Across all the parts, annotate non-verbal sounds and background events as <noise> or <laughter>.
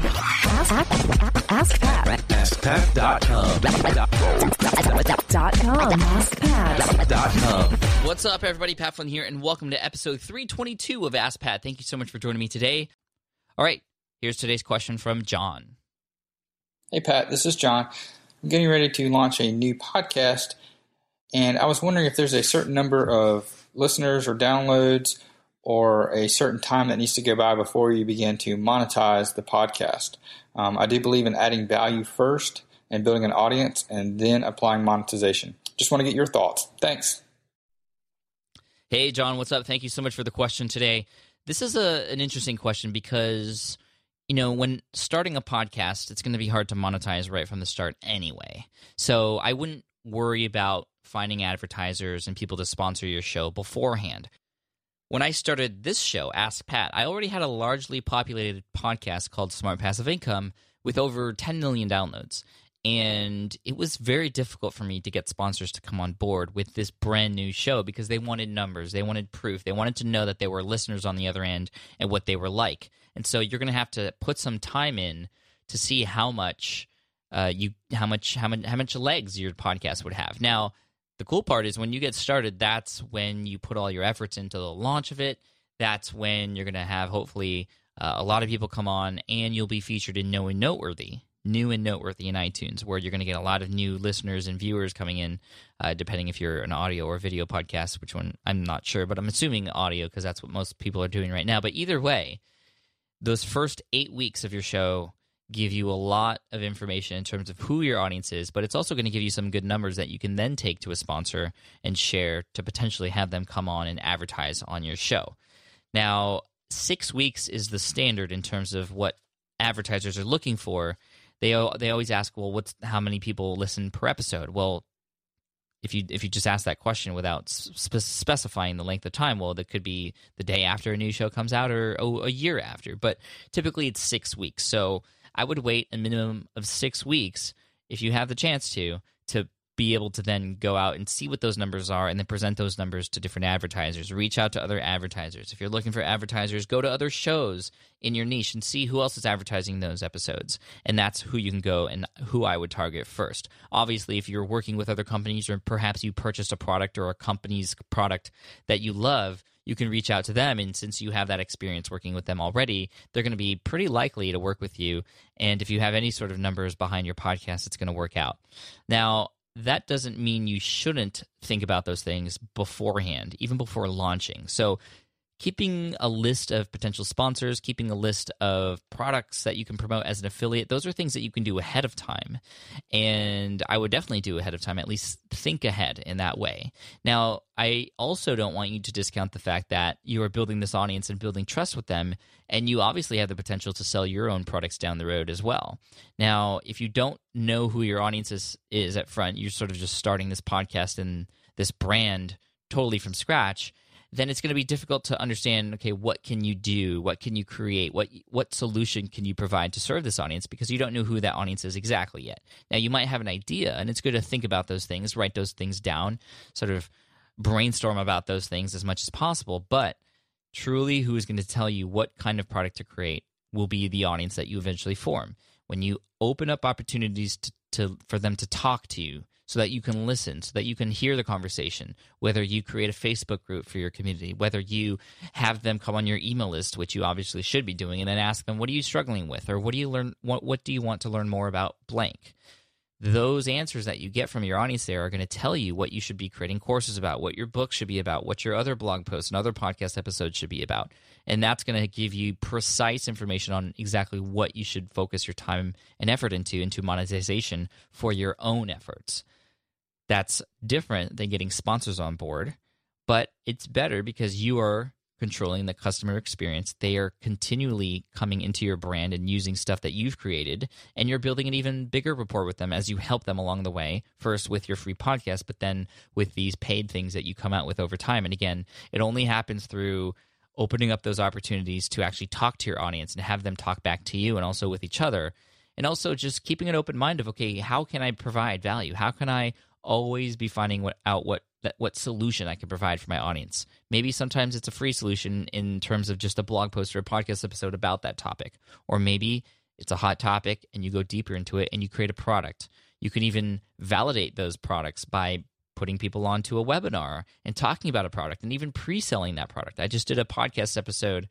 Ask, ask, ask Pat. AskPat.com. Dot com. AskPat. What's up, everybody? Pat Flynn here, and welcome to episode 322 of Ask Pat. Thank you so much for joining me today. All right, here's today's question from John. Hey, Pat, this is John. I'm getting ready to launch a new podcast, and I was wondering if there's a certain number of listeners or downloads or a certain time that needs to go by before you begin to monetize the podcast. Um, I do believe in adding value first and building an audience and then applying monetization. Just want to get your thoughts. Thanks. Hey, John, what's up? Thank you so much for the question today. This is a, an interesting question because, you know, when starting a podcast, it's going to be hard to monetize right from the start anyway. So I wouldn't worry about finding advertisers and people to sponsor your show beforehand. When I started this show, Ask Pat, I already had a largely populated podcast called Smart Passive Income with over 10 million downloads. And it was very difficult for me to get sponsors to come on board with this brand new show because they wanted numbers, they wanted proof, they wanted to know that there were listeners on the other end and what they were like. And so you're going to have to put some time in to see how much uh, you how much how much how much legs your podcast would have. Now, the cool part is when you get started, that's when you put all your efforts into the launch of it. That's when you're going to have hopefully uh, a lot of people come on, and you'll be featured in New and Noteworthy, New and Noteworthy in iTunes, where you're going to get a lot of new listeners and viewers coming in, uh, depending if you're an audio or video podcast. Which one I'm not sure, but I'm assuming audio because that's what most people are doing right now. But either way, those first eight weeks of your show give you a lot of information in terms of who your audience is, but it's also going to give you some good numbers that you can then take to a sponsor and share to potentially have them come on and advertise on your show. Now, six weeks is the standard in terms of what advertisers are looking for. They they always ask, well, what's how many people listen per episode? Well, if you if you just ask that question without spe- specifying the length of time, well, that could be the day after a new show comes out or oh, a year after. But typically, it's six weeks. So I would wait a minimum of six weeks if you have the chance to to be able to then go out and see what those numbers are and then present those numbers to different advertisers. Reach out to other advertisers. If you're looking for advertisers, go to other shows in your niche and see who else is advertising those episodes. And that's who you can go and who I would target first. Obviously, if you're working with other companies or perhaps you purchased a product or a company's product that you love, you can reach out to them. And since you have that experience working with them already, they're going to be pretty likely to work with you. And if you have any sort of numbers behind your podcast, it's going to work out. Now, that doesn't mean you shouldn't think about those things beforehand, even before launching. So, keeping a list of potential sponsors, keeping a list of products that you can promote as an affiliate, those are things that you can do ahead of time. And I would definitely do ahead of time, at least think ahead in that way. Now, I also don't want you to discount the fact that you are building this audience and building trust with them, and you obviously have the potential to sell your own products down the road as well. Now, if you don't know who your audience is, is at front, you're sort of just starting this podcast and this brand totally from scratch then it's going to be difficult to understand okay what can you do? What can you create? What what solution can you provide to serve this audience? Because you don't know who that audience is exactly yet. Now you might have an idea and it's good to think about those things write those things down sort of brainstorm about those things as much as possible. But truly who is going to tell you what kind of product to create will be the audience that you eventually form. When you open up opportunities to, to for them to talk to you so that you can listen, so that you can hear the conversation, whether you create a Facebook group for your community, whether you have them come on your email list, which you obviously should be doing, and then ask them, what are you struggling with? Or what do you learn what what do you want to learn more about blank? those answers that you get from your audience there are going to tell you what you should be creating courses about, what your book should be about, what your other blog posts and other podcast episodes should be about. And that's going to give you precise information on exactly what you should focus your time and effort into into monetization for your own efforts. That's different than getting sponsors on board, but it's better because you are controlling the customer experience. They are continually coming into your brand and using stuff that you've created, and you're building an even bigger rapport with them as you help them along the way. First with your free podcast, but then with these paid things that you come out with over time. And again, it only happens through opening up those opportunities to actually talk to your audience and have them talk back to you and also with each other. And also just keeping an open mind of okay, how can I provide value? How can I always be finding what, out what what solution I can provide for my audience. Maybe sometimes it's a free solution in terms of just a blog post or a podcast episode about that topic, or maybe it's a hot topic, and you go deeper into it and you create a product. You can even validate those products by putting people onto a webinar and talking about a product and even pre-selling that product. I just did a podcast episode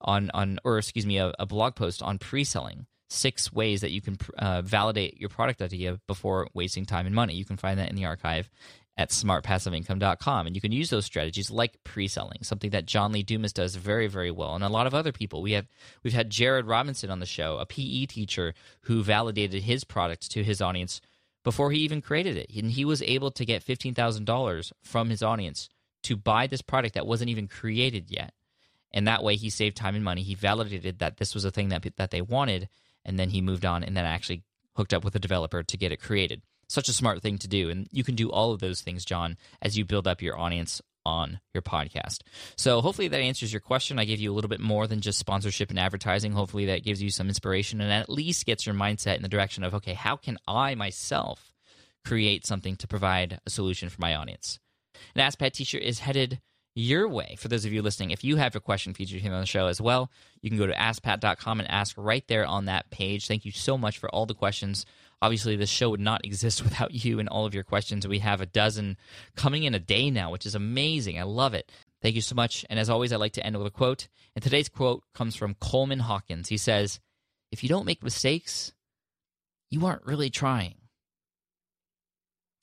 on on or excuse me a, a blog post on pre-selling six ways that you can uh, validate your product idea before wasting time and money. You can find that in the archive at smartpassiveincome.com. And you can use those strategies like pre-selling, something that John Lee Dumas does very, very well. And a lot of other people. We have we've had Jared Robinson on the show, a PE teacher who validated his product to his audience before he even created it. And he was able to get $15,000 from his audience to buy this product that wasn't even created yet. And that way he saved time and money. He validated that this was a thing that that they wanted and then he moved on and then actually hooked up with a developer to get it created. Such a smart thing to do. And you can do all of those things, John, as you build up your audience on your podcast. So hopefully that answers your question. I gave you a little bit more than just sponsorship and advertising. Hopefully that gives you some inspiration and at least gets your mindset in the direction of okay, how can I myself create something to provide a solution for my audience? An Ask t-shirt is headed your way. For those of you listening, if you have a question featured here on the show as well, you can go to askpat.com and ask right there on that page. Thank you so much for all the questions. Obviously, this show would not <laughs> exist without you and all of your questions. We have a dozen coming in a day now, which is amazing. I love it. Thank you so much. And as always, I like to end with a quote. And today's quote comes from Coleman Hawkins. He says, If you don't make mistakes, you aren't really trying.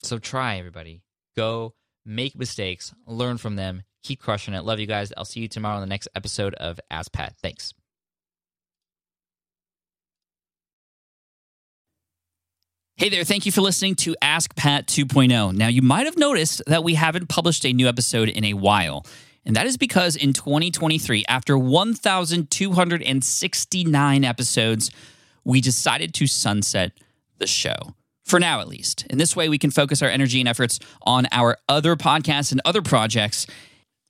So try, everybody. Go make mistakes, learn from them, keep crushing it. Love you guys. I'll see you tomorrow on the next episode of Ask Pat. Thanks. Hey there, thank you for listening to Ask Pat 2.0. Now, you might have noticed that we haven't published a new episode in a while. And that is because in 2023, after 1,269 episodes, we decided to sunset the show for now at least. In this way, we can focus our energy and efforts on our other podcasts and other projects.